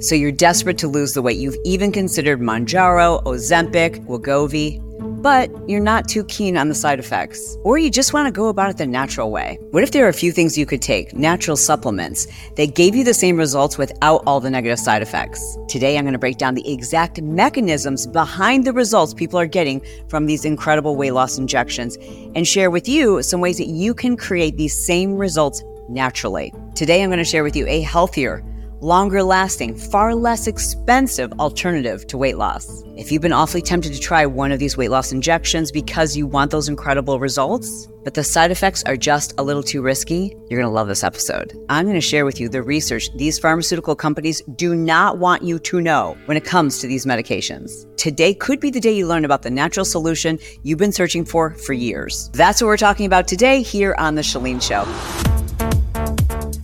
So you're desperate to lose the weight. You've even considered Mounjaro, Ozempic, Wegovy, but you're not too keen on the side effects. Or you just want to go about it the natural way. What if there are a few things you could take, natural supplements, that gave you the same results without all the negative side effects? Today, I'm going to break down the exact mechanisms behind the results people are getting from these incredible weight loss injections and share with you some ways that you can create these same results naturally. Today, I'm going to share with you a healthier, longer lasting, far less expensive alternative to weight loss. If you've been awfully tempted to try one of these weight loss injections because you want those incredible results, but the side effects are just a little too risky, you're going to love this episode. I'm going to share with you the research these pharmaceutical companies do not want you to know when it comes to these medications. Today could be the day you learn about the natural solution you've been searching for for years. That's what we're talking about today here on The Chalene Show.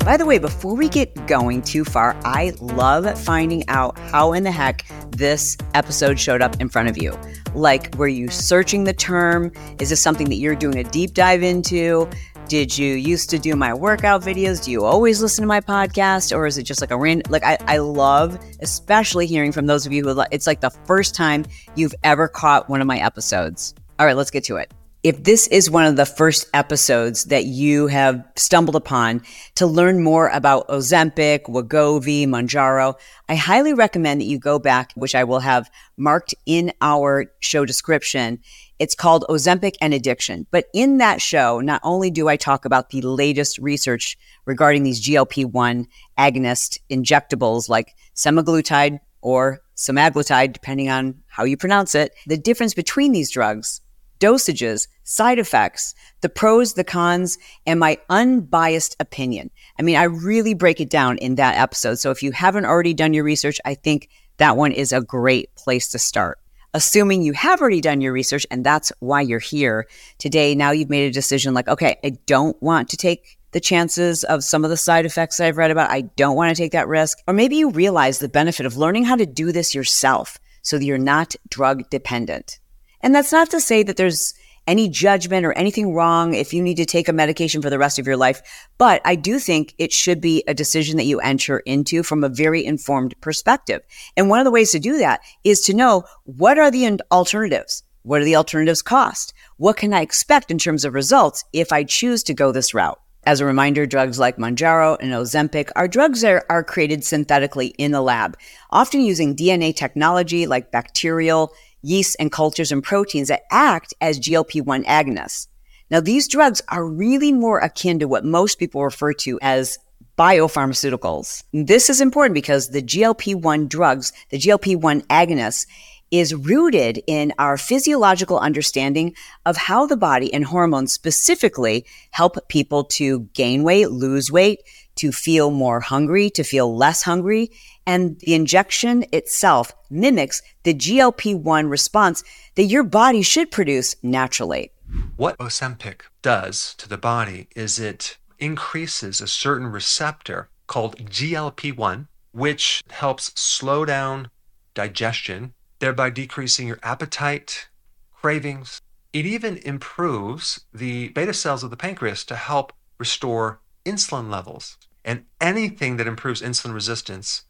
By the way, before we get going too far, I love finding out how in the heck this episode showed up in front of you. Like, were you searching the term? Is this something that you're doing a deep dive into? Did you used to do my workout videos? Do you always listen to my podcast? Or is it just like a random, like I, I love, especially hearing from those of you who, it's like the first time you've ever caught one of my episodes. All right, let's get to it if this is one of the first episodes that you have stumbled upon to learn more about Ozempic, Wegovy, Mounjaro, I highly recommend that you go back, which I will have marked in our show description. It's called Ozempic and Addiction. But in that show, not only do I talk about the latest research regarding these GLP 1 agonist injectables like semaglutide or semaglutide, depending on how you pronounce it, the difference between these drugs dosages, side effects, the pros, the cons, and my unbiased opinion. I mean, I really break it down in that episode. So if you haven't already done your research, I think that one is a great place to start. Assuming you have already done your research and that's why you're here today, now you've made a decision like, okay, I don't want to take the chances of some of the side effects I've read about. I don't want to take that risk. Or maybe you realize the benefit of learning how to do this yourself so that you're not drug dependent. And that's not to say that there's any judgment or anything wrong if you need to take a medication for the rest of your life. But I do think it should be a decision that you enter into from a very informed perspective. And one of the ways to do that is to know what are the alternatives? What do the alternatives cost? What can I expect in terms of results if I choose to go this route? As a reminder, drugs like Mounjaro and Ozempic are drugs that are created synthetically in the lab, often using DNA technology like bacterial yeasts, and cultures and proteins that act as GLP 1 agonists. Now, these drugs are really more akin to what most people refer to as biopharmaceuticals. This is important because the GLP 1 drugs, the GLP 1 agonists, is rooted in our physiological understanding of how the body and hormones specifically help people to gain weight, lose weight, to feel more hungry, to feel less hungry, and the injection itself mimics the GLP 1 response that your body should produce naturally. What Ozempic does to the body is it increases a certain receptor called GLP 1, which helps slow down digestion, thereby decreasing your appetite, cravings. It even improves the beta cells of the pancreas to help restore insulin levels. And anything that improves insulin resistance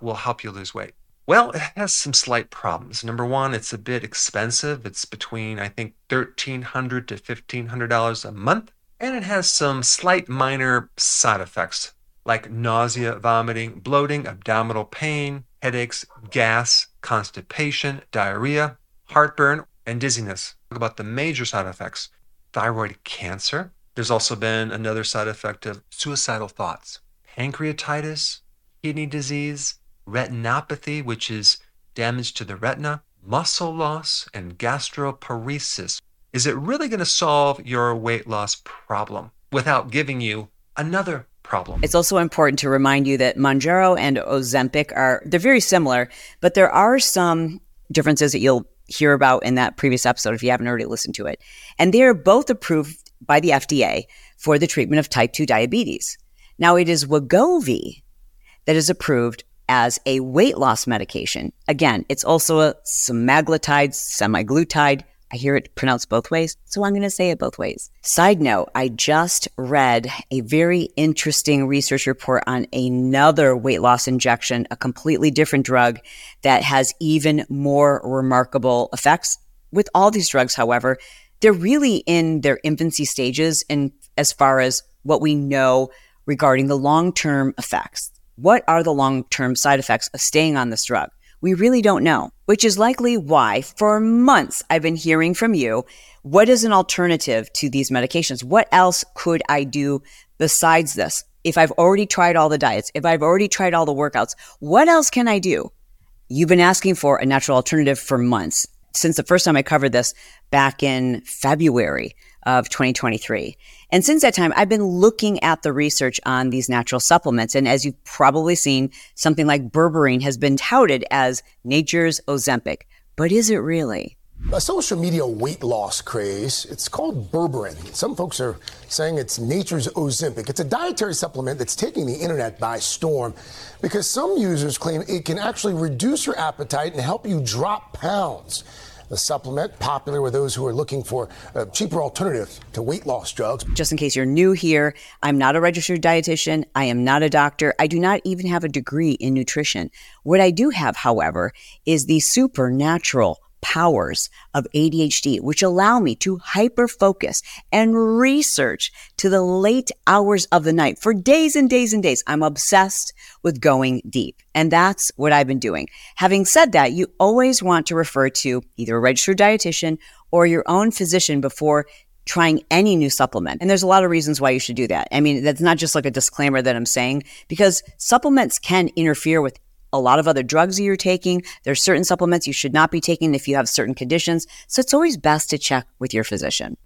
will help you lose weight? Well, it has some slight problems. Number one, it's a bit expensive. It's between, I think, $1,300 to $1,500 a month. And it has some slight minor side effects like nausea, vomiting, bloating, abdominal pain, headaches, gas, constipation, diarrhea, heartburn, and dizziness. Talk about the major side effects thyroid cancer. There's also been another side effect of suicidal thoughts, pancreatitis, kidney disease, retinopathy, which is damage to the retina, muscle loss, and gastroparesis. Is it really going to solve your weight loss problem without giving you another problem? It's also important to remind you that Mounjaro and Ozempic are they're very similar, but there are some differences that you'll hear about in that previous episode if you haven't already listened to it. And they are both approved by the FDA for the treatment of type 2 diabetes. Now it is Wegovy that is approved as a weight loss medication. Again, it's also a semaglutide, semiglutide. I hear it pronounced both ways, so I'm going to say it both ways. Side note, I just read a very interesting research report on another weight loss injection, a completely different drug that has even more remarkable effects. With all these drugs, however, they're really in their infancy stages and as far as what we know regarding the long-term effects. What are the long-term side effects of staying on this drug? We really don't know, which is likely why for months I've been hearing from you what is an alternative to these medications? What else could I do besides this? If I've already tried all the diets, if I've already tried all the workouts, what else can I do? You've been asking for a natural alternative for months since the first time I covered this back in February of 2023. And since that time, I've been looking at the research on these natural supplements. And as you've probably seen, something like berberine has been touted as nature's Ozempic. But is it really? A social media weight loss craze. It's called berberine. Some folks are saying it's nature's Ozempic. It's a dietary supplement that's taking the internet by storm because some users claim it can actually reduce your appetite and help you drop pounds. The supplement, popular with those who are looking for a cheaper alternative to weight loss drugs. Just in case you're new here, I'm not a registered dietitian. I am not a doctor. I do not even have a degree in nutrition. What I do have, however, is the supernatural powers of ADHD, which allow me to hyper focus and research to the late hours of the night for days and days and days. I'm obsessed with going deep. And that's what I've been doing. Having said that, you always want to refer to either a registered dietitian or your own physician before trying any new supplement. And there's a lot of reasons why you should do that. I mean, that's not just like a disclaimer that I'm saying because supplements can interfere with a lot of other drugs you're taking. There's certain supplements you should not be taking if you have certain conditions. So it's always best to check with your physician.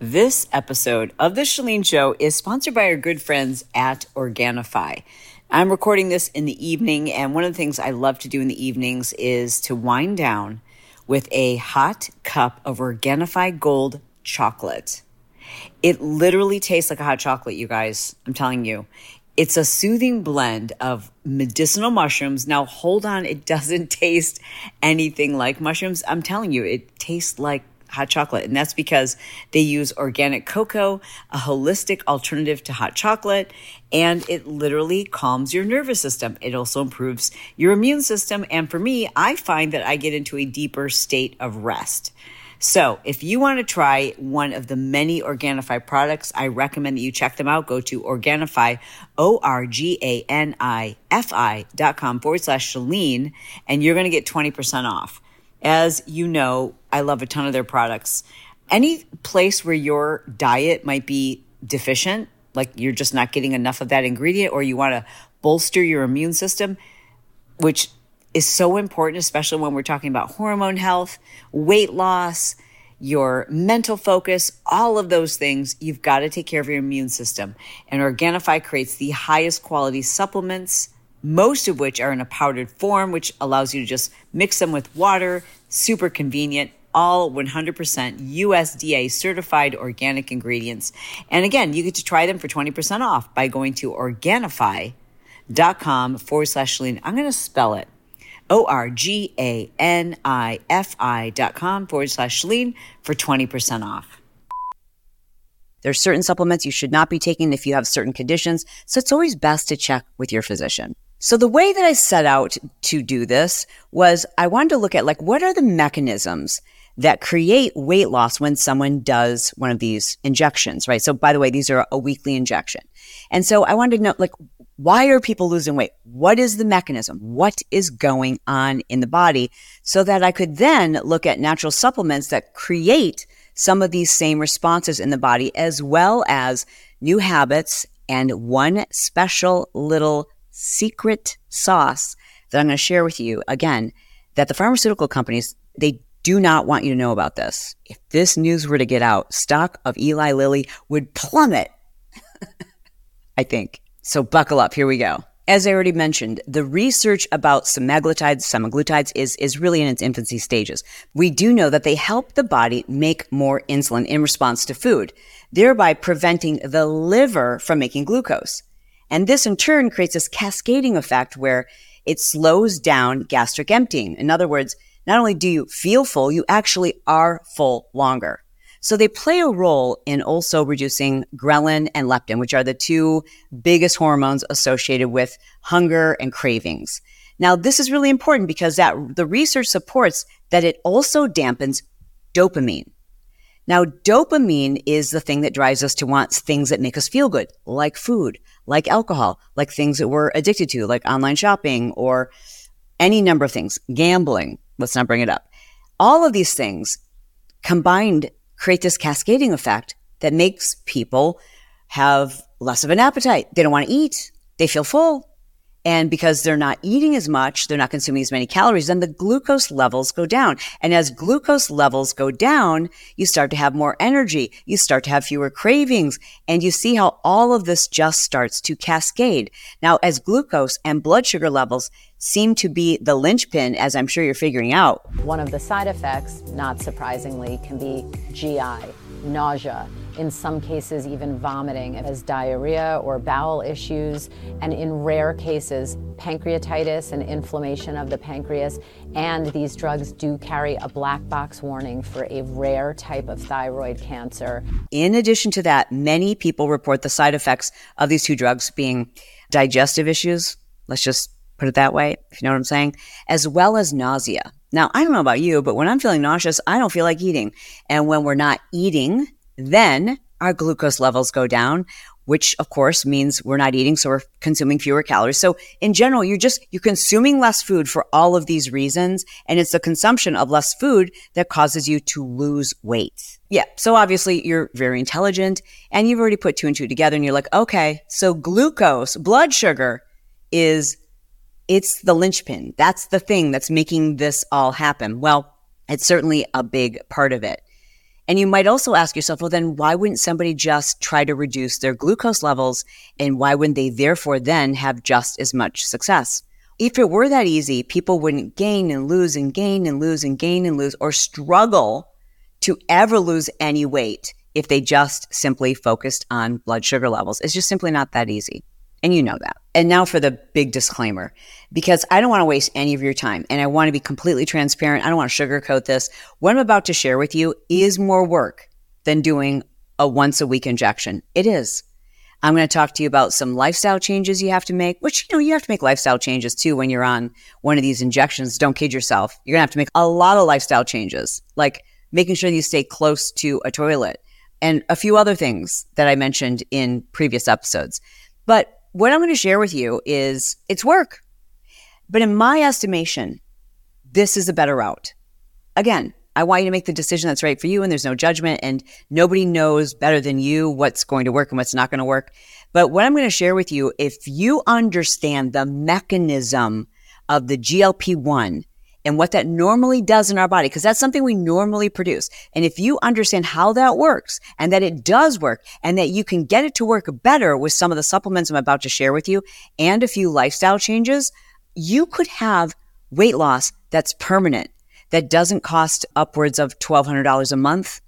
This episode of The Chalene Show is sponsored by our good friends at Organifi. I'm recording this in the evening, and one of the things I love to do in the evenings is to wind down with a hot cup of Organifi Gold chocolate. It literally tastes like a hot chocolate, you guys. I'm telling you. It's a soothing blend of medicinal mushrooms. Now, hold on, it doesn't taste anything like mushrooms. I'm telling you, it tastes like hot chocolate. And that's because they use organic cocoa, a holistic alternative to hot chocolate, and it literally calms your nervous system. It also improves your immune system. And for me, I find that I get into a deeper state of rest. So, if you want to try one of the many Organifi products, I recommend that you check them out. Go to Organifi, O R G A N I F I dot com forward slash Chalene, and you're going to get 20% off. As you know, I love a ton of their products. Any place where your diet might be deficient, like you're just not getting enough of that ingredient, or you want to bolster your immune system, which is so important, especially when we're talking about hormone health, weight loss, your mental focus, all of those things. You've got to take care of your immune system. And Organifi creates the highest quality supplements, most of which are in a powdered form, which allows you to just mix them with water, super convenient. All 100% USDA certified organic ingredients. And again, you get to try them for 20% off by going to organifi.com forward slash lean. I'm going to spell it O R G A N I F I dot com forward slash Chalene for 20% off. There's certain supplements you should not be taking if you have certain conditions, so it's always best to check with your physician. So the way that I set out to do this was I wanted to look at like what are the mechanisms that create weight loss when someone does one of these injections, right? So by the way, these are a weekly injection. And so I wanted to know like why are people losing weight? What is the mechanism? What is going on in the body so that I could then look at natural supplements that create some of these same responses in the body, as well as new habits and one special little secret sauce that I'm going to share with you again that the pharmaceutical companies, they do not want you to know about this. If this news were to get out, stock of Eli Lilly would plummet. I think. So buckle up. Here we go. As I already mentioned, the research about semaglutides, semaglutides is, is really in its infancy stages. We do know that they help the body make more insulin in response to food, thereby preventing the liver from making glucose. And this in turn creates this cascading effect where it slows down gastric emptying. In other words, not only do you feel full, you actually are full longer. So they play a role in also reducing ghrelin and leptin, which are the two biggest hormones associated with hunger and cravings. Now, this is really important because that the research supports that it also dampens dopamine. Now, dopamine is the thing that drives us to want things that make us feel good, like food, like alcohol, like things that we're addicted to, like online shopping or any number of things, gambling. Let's not bring it up. All of these things combined create this cascading effect that makes people have less of an appetite. They don't want to eat. They feel full. And because they're not eating as much, they're not consuming as many calories, then the glucose levels go down. And as glucose levels go down, you start to have more energy. You start to have fewer cravings. And you see how all of this just starts to cascade. Now, as glucose and blood sugar levels seem to be the linchpin, as I'm sure you're figuring out. One of the side effects, not surprisingly, can be GI, nausea in some cases even vomiting as diarrhea or bowel issues, and in rare cases, pancreatitis and inflammation of the pancreas. And these drugs do carry a black box warning for a rare type of thyroid cancer. In addition to that, many people report the side effects of these two drugs being digestive issues. Let's just put it that way, if you know what I'm saying, as well as nausea. Now, I don't know about you, but when I'm feeling nauseous, I don't feel like eating. And when we're not eating, then our glucose levels go down, which of course means we're not eating. So we're consuming fewer calories. So in general, you're just, you're consuming less food for all of these reasons. And it's the consumption of less food that causes you to lose weight. Yeah. So obviously you're very intelligent and you've already put two and two together and you're like, okay, so glucose, blood sugar is, it's the linchpin. That's the thing that's making this all happen. Well, it's certainly a big part of it. And you might also ask yourself, well, then why wouldn't somebody just try to reduce their glucose levels? And why wouldn't they therefore then have just as much success? If it were that easy, people wouldn't gain and lose and gain and lose and gain and lose or struggle to ever lose any weight if they just simply focused on blood sugar levels. It's just simply not that easy. And you know that. And now for the big disclaimer, because I don't want to waste any of your time and I want to be completely transparent. I don't want to sugarcoat this. What I'm about to share with you is more work than doing a once a week injection. It is. I'm going to talk to you about some lifestyle changes you have to make, which, you know, you have to make lifestyle changes too when you're on one of these injections. Don't kid yourself. You're going to have to make a lot of lifestyle changes, like making sure you stay close to a toilet and a few other things that I mentioned in previous episodes. But what I'm going to share with you is it's work. But in my estimation, this is a better route. Again, I want you to make the decision that's right for you, and there's no judgment, and nobody knows better than you what's going to work and what's not going to work. But what I'm going to share with you, if you understand the mechanism of the GLP 1 and what that normally does in our body, because that's something we normally produce. And if you understand how that works and that it does work and that you can get it to work better with some of the supplements I'm about to share with you and a few lifestyle changes, you could have weight loss that's permanent, that doesn't cost upwards of $1,200 a month,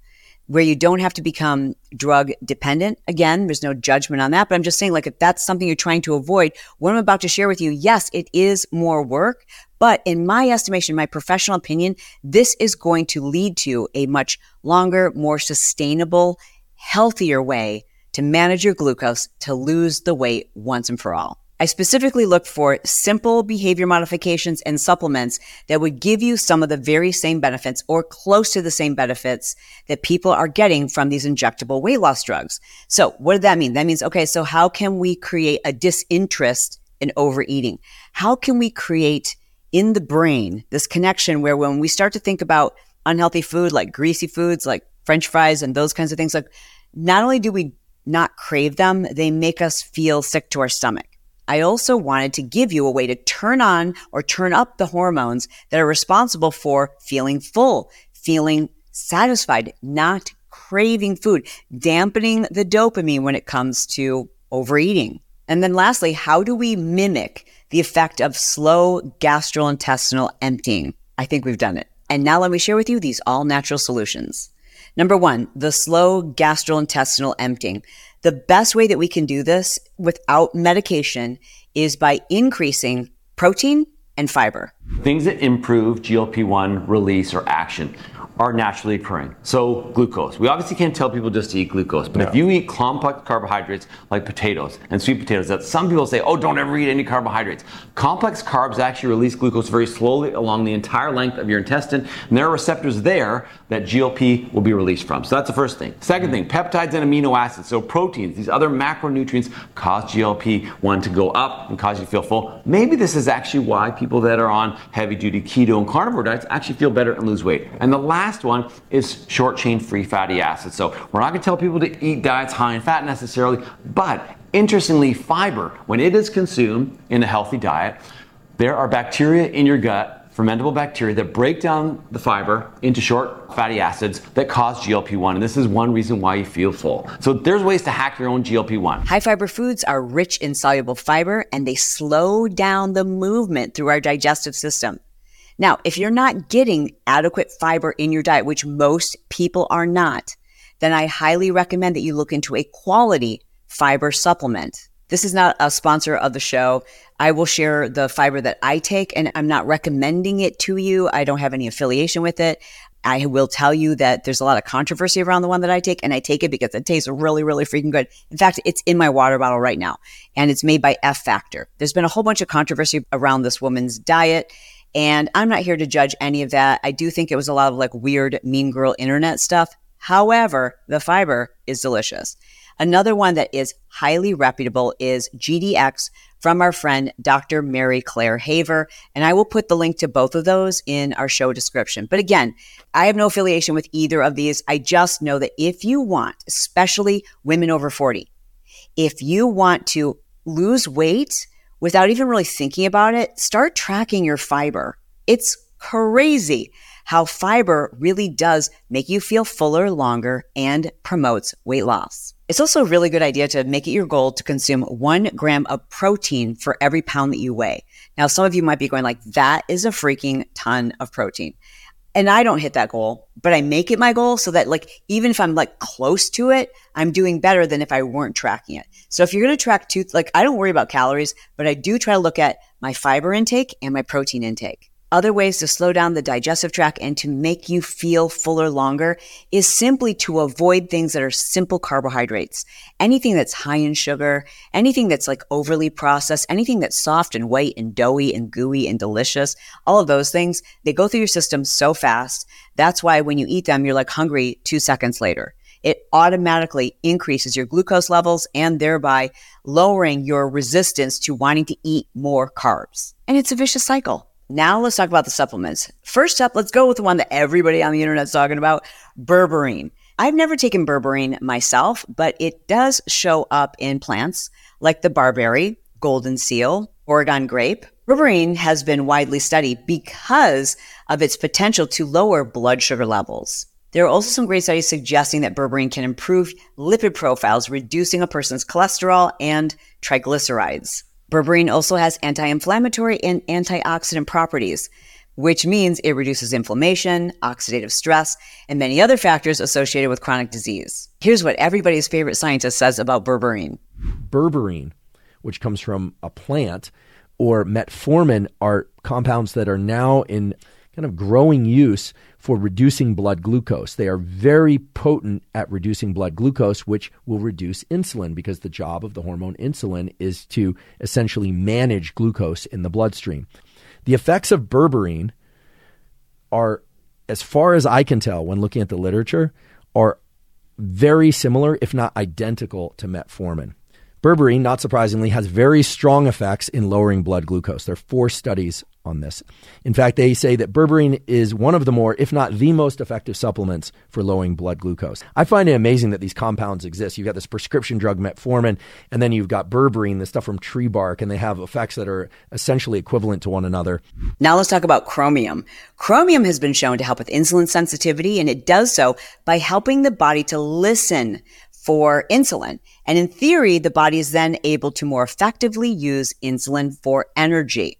where you don't have to become drug dependent. Again, there's no judgment on that, but I'm just saying, like, if that's something you're trying to avoid, what I'm about to share with you, yes, it is more work, but in my estimation, my professional opinion, this is going to lead to a much longer, more sustainable, healthier way to manage your glucose to lose the weight once and for all. I specifically look for simple behavior modifications and supplements that would give you some of the very same benefits or close to the same benefits that people are getting from these injectable weight loss drugs. So what did that mean? That means, okay, so how can we create a disinterest in overeating? How can we create in the brain this connection where when we start to think about unhealthy food like greasy foods like french fries and those kinds of things like not only do we not crave them they make us feel sick to our stomach i also wanted to give you a way to turn on or turn up the hormones that are responsible for feeling full feeling satisfied not craving food dampening the dopamine when it comes to overeating and then lastly how do we mimic the effect of slow gastrointestinal emptying. I think we've done it. And now let me share with you these all natural solutions. Number one, the slow gastrointestinal emptying. The best way that we can do this without medication is by increasing protein and fiber. Things that improve GLP 1 release or action are naturally occurring. So, glucose. We obviously can't tell people just to eat glucose, but no. if you eat complex carbohydrates like potatoes and sweet potatoes, that some people say, oh, don't ever eat any carbohydrates. Complex carbs actually release glucose very slowly along the entire length of your intestine, and there are receptors there that GLP will be released from. So, that's the first thing. Second thing, peptides and amino acids, so proteins, these other macronutrients cause GLP 1 to go up and cause you to feel full. Maybe this is actually why people that are on heavy duty keto and carnivore diets actually feel better and lose weight. And the last last one is short chain free fatty acids. So we're not going to tell people to eat diets high in fat necessarily, but interestingly, fiber, when it is consumed in a healthy diet, there are bacteria in your gut fermentable bacteria that break down the fiber into short fatty acids that cause GLP 1. And this is one reason why you feel full. So there's ways to hack your own GLP 1. High fiber foods are rich in soluble fiber and they slow down the movement through our digestive system. Now, if you're not getting adequate fiber in your diet, which most people are not, then I highly recommend that you look into a quality fiber supplement. This is not a sponsor of the show. I will share the fiber that I take and I'm not recommending it to you. I don't have any affiliation with it. I will tell you that there's a lot of controversy around the one that I take, and I take it because it tastes really, really freaking good. In fact, it's in my water bottle right now, and it's made by F Factor. There's been a whole bunch of controversy around this woman's diet and I'm not here to judge any of that. I do think it was a lot of like weird mean girl internet stuff. However, the fiber is delicious. Another one that is highly reputable is GDX from our friend Dr. Mary Claire Haver. And I will put the link to both of those in our show description. But again, I have no affiliation with either of these. I just know that if you want, especially women over 40, if you want to lose weight, without even really thinking about it, start tracking your fiber. It's crazy how fiber really does make you feel fuller longer and promotes weight loss. It's also a really good idea to make it your goal to consume one gram of protein for every pound that you weigh. Now, some of you might be going like, that is a freaking ton of protein and I don't hit that goal, but I make it my goal so that like even if I'm like close to it, I'm doing better than if I weren't tracking it. So if you're going to track two like I don't worry about calories, but I do try to look at my fiber intake and my protein intake. Other ways to slow down the digestive tract and to make you feel fuller longer is simply to avoid things that are simple carbohydrates. Anything that's high in sugar, anything that's like overly processed, anything that's soft and white and doughy and gooey and delicious, all of those things, they go through your system so fast. That's why when you eat them, you're like hungry two seconds later. It automatically increases your glucose levels and thereby lowering your resistance to wanting to eat more carbs. And it's a vicious cycle. Now let's talk about the supplements. First up, let's go with the one that everybody on the internet's talking about, berberine. I've never taken berberine myself, but it does show up in plants like the barberry, golden seal, Oregon grape. Berberine has been widely studied because of its potential to lower blood sugar levels. There are also some great studies suggesting that berberine can improve lipid profiles, reducing a person's cholesterol and triglycerides. Berberine also has anti inflammatory and antioxidant properties, which means it reduces inflammation, oxidative stress, and many other factors associated with chronic disease. Here's what everybody's favorite scientist says about berberine berberine, which comes from a plant, or metformin are compounds that are now in kind of growing use for reducing blood glucose. They are very potent at reducing blood glucose, which will reduce insulin because the job of the hormone insulin is to essentially manage glucose in the bloodstream. The effects of berberine are, as far as I can tell when looking at the literature, are very similar, if not identical, to metformin. Berberine, not surprisingly, has very strong effects in lowering blood glucose. There are four studies on this. In fact, they say that berberine is one of the more, if not the most effective supplements for lowering blood glucose. I find it amazing that these compounds exist. You've got this prescription drug metformin, and then you've got berberine, the stuff from tree bark, and they have effects that are essentially equivalent to one another. Now let's talk about chromium. Chromium has been shown to help with insulin sensitivity, and it does so by helping the body to listen for insulin. And in theory, the body is then able to more effectively use insulin for energy.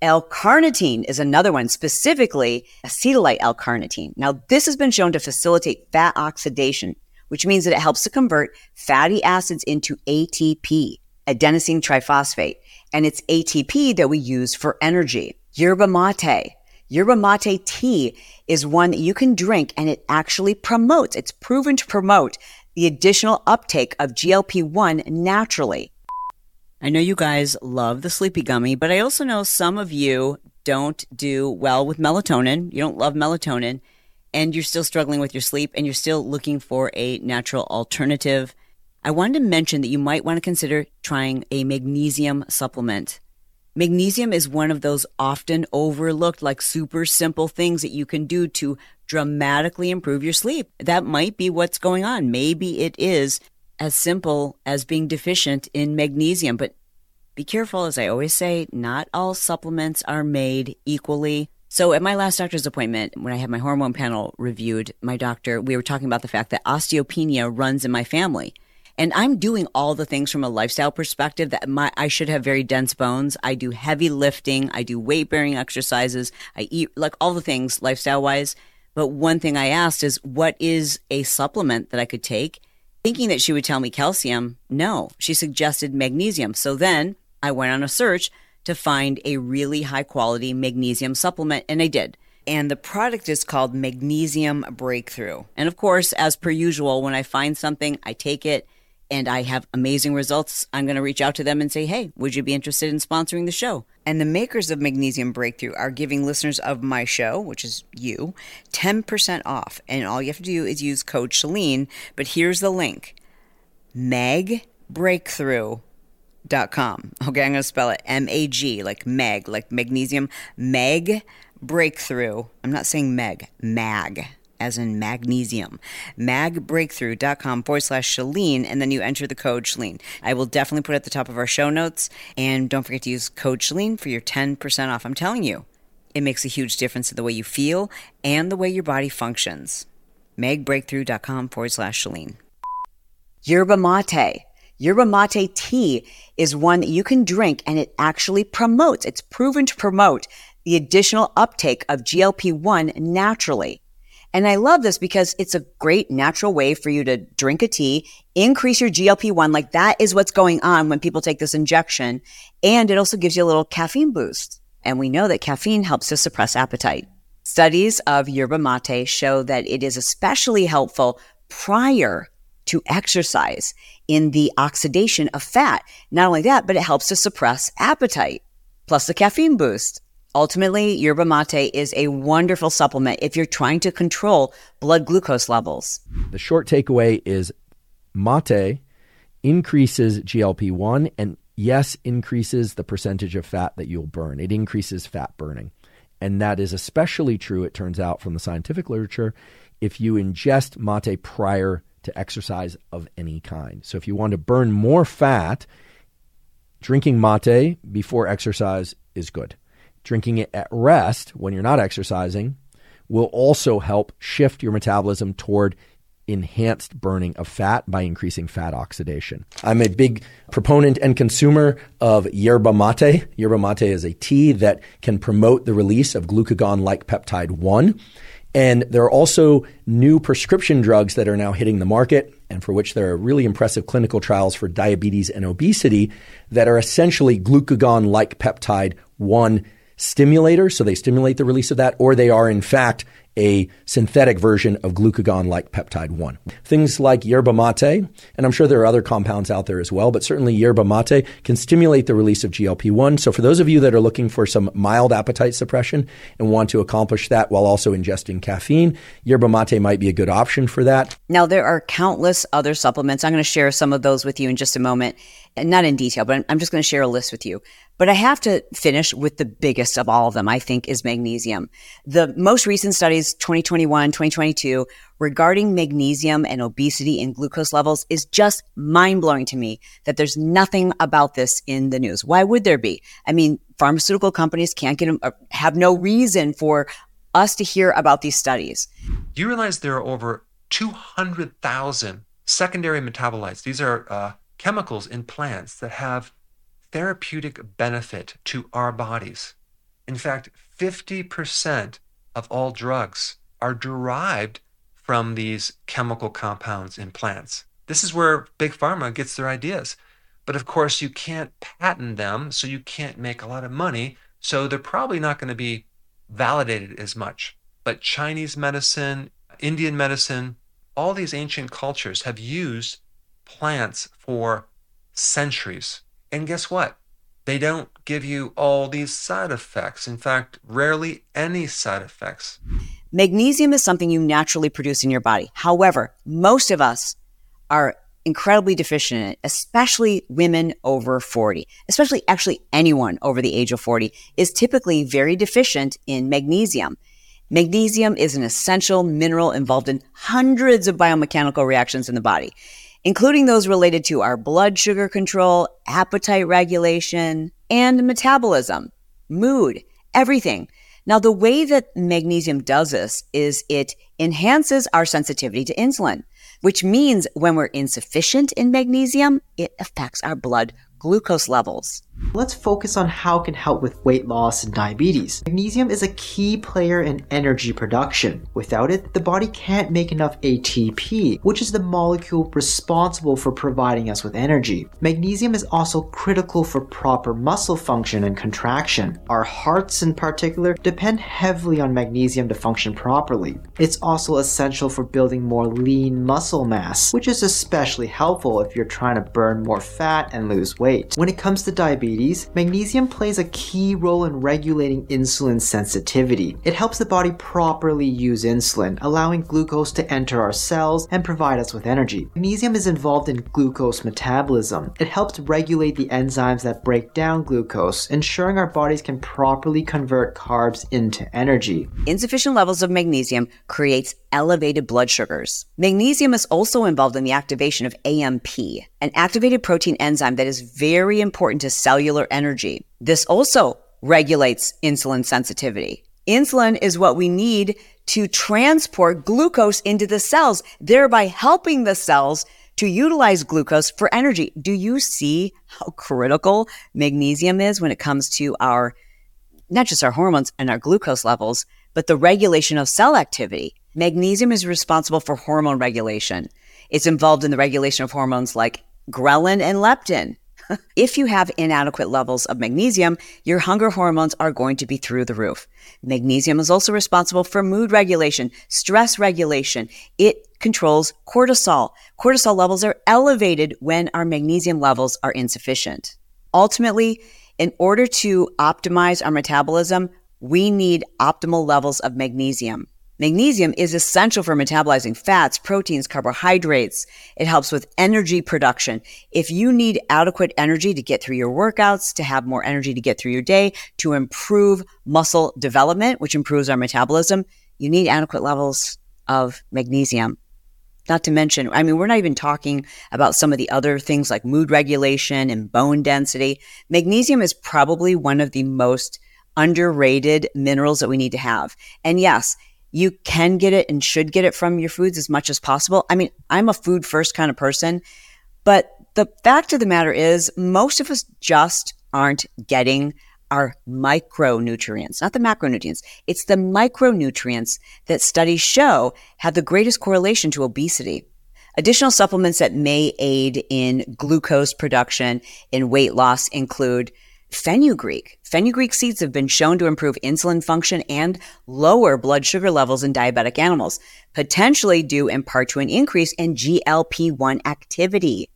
L-carnitine is another one, specifically acetylate L-carnitine. Now, this has been shown to facilitate fat oxidation, which means that it helps to convert fatty acids into ATP, adenosine triphosphate. and it's ATP that we use for energy. Yerba mate. Yerba mate tea is one that you can drink and it actually promotes, it's proven to promote the additional uptake of GLP 1 naturally. I know you guys love the sleepy gummy, but I also know some of you don't do well with melatonin. You don't love melatonin and you're still struggling with your sleep and you're still looking for a natural alternative. I wanted to mention that you might want to consider trying a magnesium supplement. Magnesium is one of those often overlooked, like super simple things that you can do to dramatically improve your sleep. That might be what's going on. Maybe it is as simple as being deficient in magnesium, but be careful. As I always say, not all supplements are made equally. So at my last doctor's appointment, when I had my hormone panel reviewed, my doctor, we were talking about the fact that osteopenia runs in my family. And I'm doing all the things from a lifestyle perspective that my, I should have very dense bones. I do heavy lifting. I do weight bearing exercises. I eat like all the things lifestyle wise. But one thing I asked is, what is a supplement that I could take? Thinking that she would tell me calcium. No, she suggested magnesium. So then I went on a search to find a really high quality magnesium supplement, and I did and the product is called Magnesium Breakthrough. And of course, as per usual, when I find something, I take it and I have amazing results, I'm going to reach out to them and say, hey, would you be interested in sponsoring the show? And the makers of Magnesium Breakthrough are giving listeners of my show, which is you, 10% off. And all you have to do is use code Chalene. But here's the link magbreakthrough.com. Okay, I'm going to spell it M A G, like Meg, like magnesium, Meg Breakthrough. I'm not saying Meg, Mag as in magnesium. Magbreakthrough.com forward slash Chalene, and then you enter the code Chalene. I will definitely put it at the top of our show notes. And don't forget to use code Chalene for your 10% off. I'm telling you, it makes a huge difference in the way you feel and the way your body functions. Magbreakthrough.com forward slash Chalene. Yerba mate. Yerba mate tea is one that you can drink and it actually promotes, it's proven to promote the additional uptake of GLP 1 naturally. And I love this because it's a great natural way for you to drink a tea, increase your GLP 1. Like that is what's going on when people take this injection. And it also gives you a little caffeine boost. And we know that caffeine helps to suppress appetite. Studies of yerba mate show that it is especially helpful prior to exercise in the oxidation of fat. Not only that, but it helps to suppress appetite, plus the caffeine boost. Ultimately, yerba mate is a wonderful supplement if you're trying to control blood glucose levels. The short takeaway is mate increases GLP 1 and, yes, increases the percentage of fat that you'll burn. It increases fat burning. And that is especially true, it turns out, from the scientific literature, if you ingest mate prior to exercise of any kind. So if you want to burn more fat, drinking mate before exercise is good. Drinking it at rest when you're not exercising will also help shift your metabolism toward enhanced burning of fat by increasing fat oxidation. I'm a big proponent and consumer of yerba mate. Yerba mate is a tea that can promote the release of glucagon like peptide 1. And there are also new prescription drugs that are now hitting the market and for which there are really impressive clinical trials for diabetes and obesity that are essentially glucagon like peptide 1 stimulators, so they stimulate the release of that, or they are in fact a synthetic version of glucagon like peptide 1. Things like yerba mate, and I'm sure there are other compounds out there as well, but certainly yerba mate can stimulate the release of GLP 1. So for those of you that are looking for some mild appetite suppression and want to accomplish that while also ingesting caffeine, yerba mate might be a good option for that. Now, there are countless other supplements. I'm going to share some of those with you in just a moment. And not in detail, but I'm just going to share a list with you. But I have to finish with the biggest of all of them, I think, is magnesium. The most recent studies, 2021, 2022, regarding magnesium and obesity and glucose levels is just mind blowing to me that there's nothing about this in the news. Why would there be? I mean, pharmaceutical companies can't get, uh, have no reason for us to hear about these studies. Do you realize there are over 200,000 secondary metabolites? These are uh, chemicals in plants that have therapeutic benefit to our bodies. In fact, 50% of all drugs are derived from these chemical compounds in plants. This is where Big Pharma gets their ideas. But of course, you can't patent them, so you can't make a lot of money. So they're probably not going to be validated as much. But Chinese medicine, Indian medicine, all these ancient cultures have used plants for centuries. And guess what? They don't give you all these side effects. In fact, rarely any side effects. Magnesium is something you naturally produce in your body. However, most of us are incredibly deficient in it, especially women over 40, especially actually anyone over the age of 40 is typically very deficient in magnesium. Magnesium is an essential mineral involved in hundreds of biomechanical reactions in the body, including those related to our blood sugar control, appetite regulation, and metabolism, mood, everything. Now, the way that magnesium does this is it enhances our sensitivity to insulin which means when we're insufficient in magnesium, it affects our blood glucose levels. Let's focus on how it can help with weight loss and diabetes. Magnesium is a key player in energy production. Without it, the body can't make enough ATP, which is the molecule responsible for providing us with energy. Magnesium is also critical for proper muscle function and contraction. Our hearts, in particular, depend heavily on magnesium to function properly. It's also essential for building more lean muscle mass, which is especially helpful if you're trying to burn more fat and lose weight. When it comes to diabetes, diabetes, magnesium plays a key role in regulating insulin sensitivity. It helps the body properly use insulin, allowing glucose to enter our cells and provide us with energy. Magnesium is involved in glucose metabolism. It helps regulate the enzymes that break down glucose, ensuring our bodies can properly convert carbs into energy. Insufficient levels of magnesium creates elevated blood sugars. Magnesium is also involved in the activation of AMP, an activated protein enzyme that is very important to cellular energy. This also regulates insulin sensitivity. Insulin is what we need to transport glucose into the cells, thereby helping the cells to utilize glucose for energy. Do you see how critical magnesium is when it comes to our, not just our hormones and our glucose levels, but the regulation of cell activity? Magnesium is responsible for hormone regulation. It's involved in the regulation of hormones like ghrelin and leptin. if you have inadequate levels of magnesium, your hunger hormones are going to be through the roof. Magnesium is also responsible for mood regulation, stress regulation. It controls cortisol. Cortisol levels are elevated when our magnesium levels are insufficient. Ultimately, in order to optimize our metabolism, we need optimal levels of magnesium. Magnesium is essential for metabolizing fats, proteins, carbohydrates. It helps with energy production. If you need adequate energy to get through your workouts, to have more energy to get through your day, to improve muscle development, which improves our metabolism, you need adequate levels of magnesium. Not to mention, I mean, we're not even talking about some of the other things like mood regulation and bone density. Magnesium is probably one of the most underrated minerals that we need to have. And yes, you can get it and should get it from your foods as much as possible. I mean, I'm a food first kind of person, but the fact of the matter is most of us just aren't getting our micronutrients, not the macronutrients. It's the micronutrients that studies show have the greatest correlation to obesity. Additional supplements that may aid in glucose production in weight loss include fenugreek. Fenugreek seeds have been shown to improve insulin function and lower blood sugar levels in diabetic animals, potentially due in part to an increase in GLP 1 activity.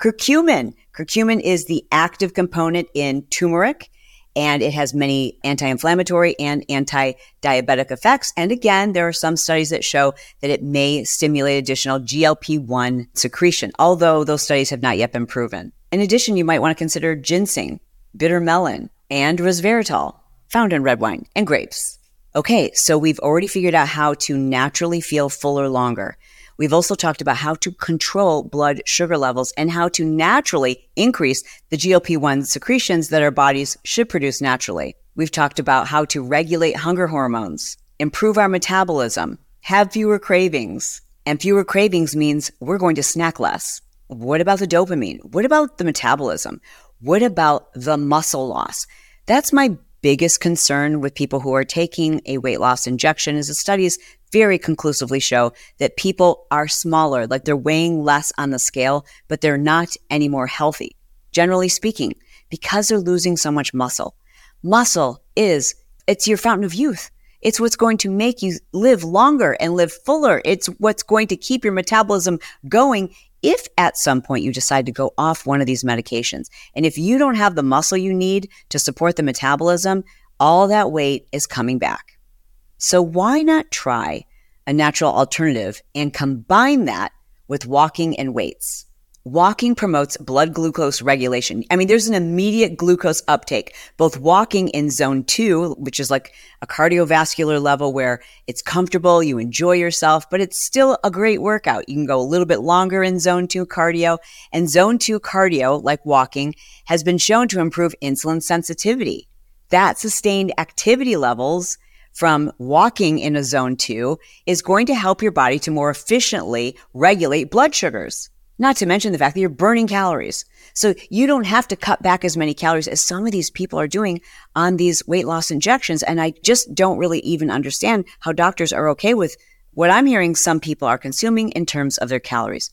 Curcumin. Curcumin is the active component in turmeric and it has many anti inflammatory and anti diabetic effects. And again, there are some studies that show that it may stimulate additional GLP 1 secretion, although those studies have not yet been proven. In addition, you might want to consider ginseng bitter melon, and resveratrol, found in red wine and grapes. Okay, so we've already figured out how to naturally feel fuller longer. We've also talked about how to control blood sugar levels and how to naturally increase the GLP 1 secretions that our bodies should produce naturally. We've talked about how to regulate hunger hormones, improve our metabolism, have fewer cravings. And fewer cravings means we're going to snack less. What about the dopamine? What about the metabolism? What about the muscle loss? That's my biggest concern with people who are taking a weight loss injection is the studies very conclusively show that people are smaller, like they're weighing less on the scale, but they're not any more healthy. generally speaking, because they're losing so much muscle. Muscle is, it's your fountain of youth. It's what's going to make you live longer and live fuller. It's what's going to keep your metabolism going if at some point you decide to go off one of these medications. And if you don't have the muscle you need to support the metabolism, all that weight is coming back. So why not try a natural alternative and combine that with walking and weights? Walking promotes blood glucose regulation. I mean, there's an immediate glucose uptake, both walking in zone two, which is like a cardiovascular level where it's comfortable, you enjoy yourself, but it's still a great workout. You can go a little bit longer in zone two cardio and zone two cardio, like walking, has been shown to improve insulin sensitivity. That sustained activity levels from walking in a zone two is going to help your body to more efficiently regulate blood sugars. Not to mention the fact that you're burning calories. So you don't have to cut back as many calories as some of these people are doing on these weight loss injections. And I just don't really even understand how doctors are okay with what I'm hearing some people are consuming in terms of their calories.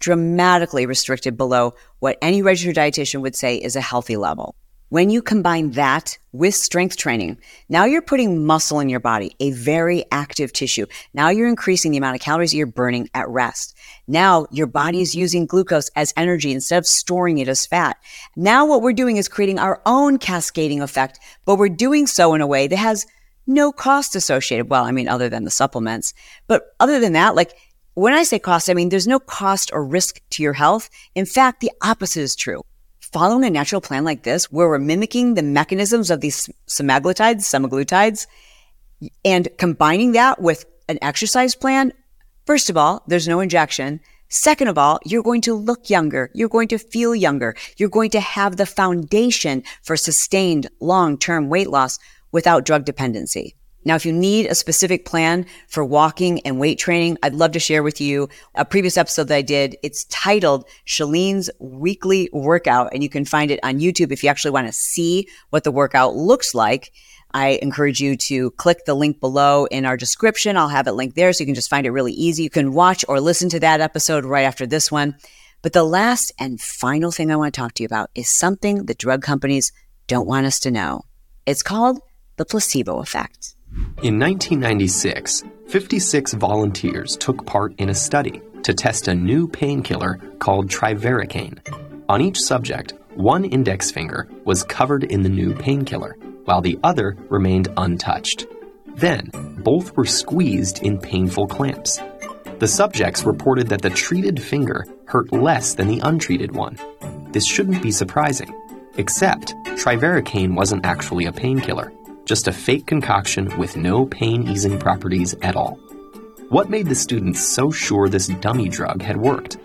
Dramatically restricted below what any registered dietitian would say is a healthy level. When you combine that with strength training, now you're putting muscle in your body, a very active tissue. Now you're increasing the amount of calories you're burning at rest. Now your body is using glucose as energy instead of storing it as fat. Now what we're doing is creating our own cascading effect, but we're doing so in a way that has no cost associated. Well, I mean, other than the supplements, but other than that, like when I say cost, I mean, there's no cost or risk to your health. In fact, the opposite is true following a natural plan like this, where we're mimicking the mechanisms of these semaglutides, semaglutides, and combining that with an exercise plan, first of all, there's no injection. Second of all, you're going to look younger. You're going to feel younger. You're going to have the foundation for sustained long-term weight loss without drug dependency. Now, if you need a specific plan for walking and weight training, I'd love to share with you a previous episode that I did. It's titled Chalene's Weekly Workout, and you can find it on YouTube if you actually want to see what the workout looks like. I encourage you to click the link below in our description. I'll have it linked there so you can just find it really easy. You can watch or listen to that episode right after this one. But the last and final thing I want to talk to you about is something the drug companies don't want us to know. It's called the placebo effect. In 1996, 56 volunteers took part in a study to test a new painkiller called trivaricaine. On each subject, one index finger was covered in the new painkiller, while the other remained untouched. Then, both were squeezed in painful clamps. The subjects reported that the treated finger hurt less than the untreated one. This shouldn't be surprising, except trivaricaine wasn't actually a painkiller just a fake concoction with no pain easing properties at all. What made the students so sure this dummy drug had worked?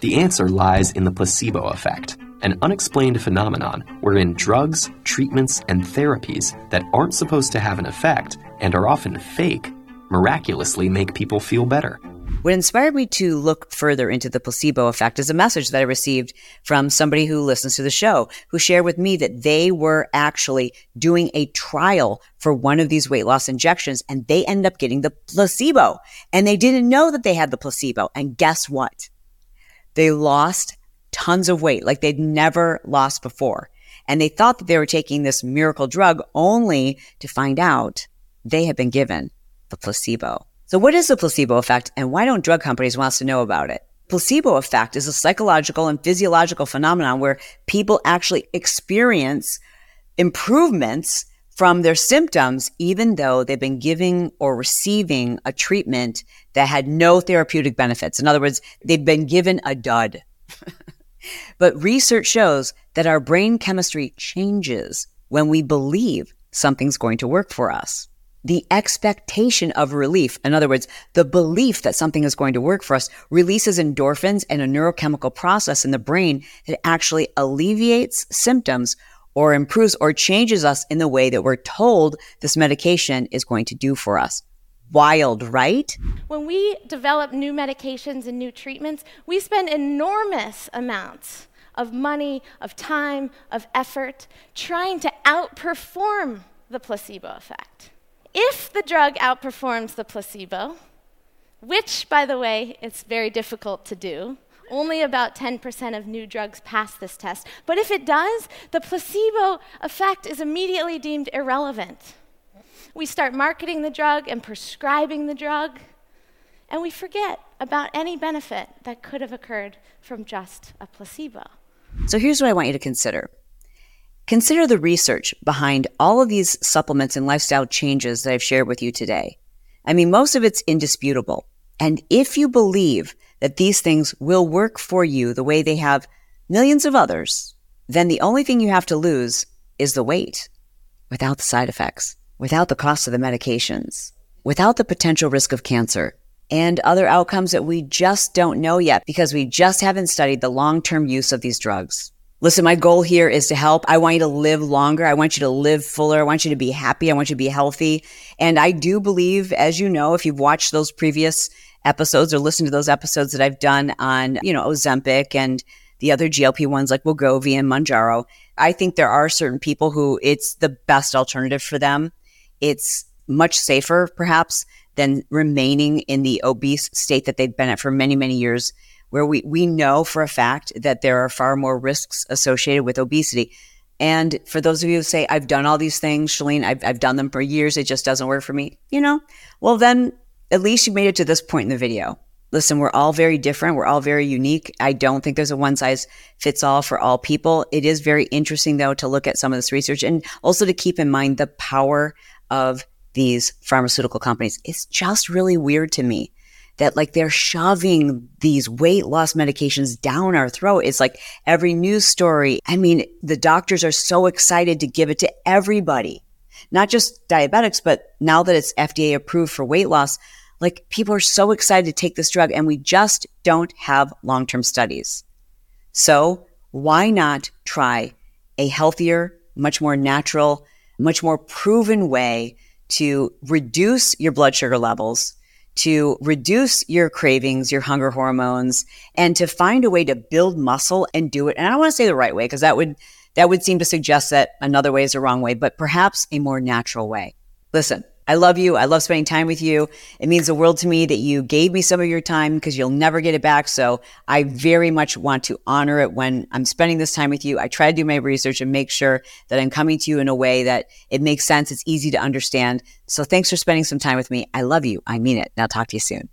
The answer lies in the placebo effect, an unexplained phenomenon wherein drugs, treatments, and therapies that aren't supposed to have an effect and are often fake miraculously make people feel better. What inspired me to look further into the placebo effect is a message that I received from somebody who listens to the show, who shared with me that they were actually doing a trial for one of these weight loss injections and they ended up getting the placebo and they didn't know that they had the placebo. And guess what? They lost tons of weight like they'd never lost before. And they thought that they were taking this miracle drug only to find out they had been given the placebo. So what is the placebo effect and why don't drug companies want us to know about it? Placebo effect is a psychological and physiological phenomenon where people actually experience improvements from their symptoms, even though they've been giving or receiving a treatment that had no therapeutic benefits. In other words, they've been given a dud. but research shows that our brain chemistry changes when we believe something's going to work for us the expectation of relief, in other words, the belief that something is going to work for us, releases endorphins and a neurochemical process in the brain that actually alleviates symptoms or improves or changes us in the way that we're told this medication is going to do for us. Wild, right? When we develop new medications and new treatments, we spend enormous amounts of money, of time, of effort trying to outperform the placebo effect. If the drug outperforms the placebo, which, by the way, it's very difficult to do, Only about 10% of new drugs pass this test. But if it does, the placebo effect is immediately deemed irrelevant. We start marketing the drug and prescribing the drug, and we forget about any benefit that could have occurred from just a placebo. So here's what I want you to consider. Consider the research behind all of these supplements and lifestyle changes that I've shared with you today. I mean, most of it's indisputable. And if you believe that these things will work for you the way they have millions of others, then the only thing you have to lose is the weight without the side effects, without the cost of the medications, without the potential risk of cancer and other outcomes that we just don't know yet because we just haven't studied the long term use of these drugs. Listen, my goal here is to help. I want you to live longer. I want you to live fuller. I want you to be happy. I want you to be healthy. And I do believe, as you know, if you've watched those previous episodes or listened to those episodes that I've done on, you know, Ozempic and the other GLP ones like Wegovy and Mounjaro, I think there are certain people who it's the best alternative for them. It's much safer, perhaps, than remaining in the obese state that they've been at for many, many years, where we, we know for a fact that there are far more risks associated with obesity. And for those of you who say, I've done all these things, Chalene, I've, I've done them for years, it just doesn't work for me, you know, well, then at least you made it to this point in the video. Listen, we're all very different. We're all very unique. I don't think there's a one size fits all for all people. It is very interesting, though, to look at some of this research and also to keep in mind the power of these pharmaceutical companies. It's just really weird to me that like they're shoving these weight loss medications down our throat. It's like every news story. I mean, the doctors are so excited to give it to everybody, not just diabetics, but now that it's FDA approved for weight loss, like people are so excited to take this drug and we just don't have long term studies. So why not try a healthier, much more natural, much more proven way to reduce your blood sugar levels, to reduce your cravings, your hunger hormones, and to find a way to build muscle and do it. And I don't want to say the right way because that would that would seem to suggest that another way is the wrong way, but perhaps a more natural way. Listen, I love you. I love spending time with you. It means the world to me that you gave me some of your time because you'll never get it back. So I very much want to honor it when I'm spending this time with you. I try to do my research and make sure that I'm coming to you in a way that it makes sense. It's easy to understand. So thanks for spending some time with me. I love you. I mean it. Now talk to you soon.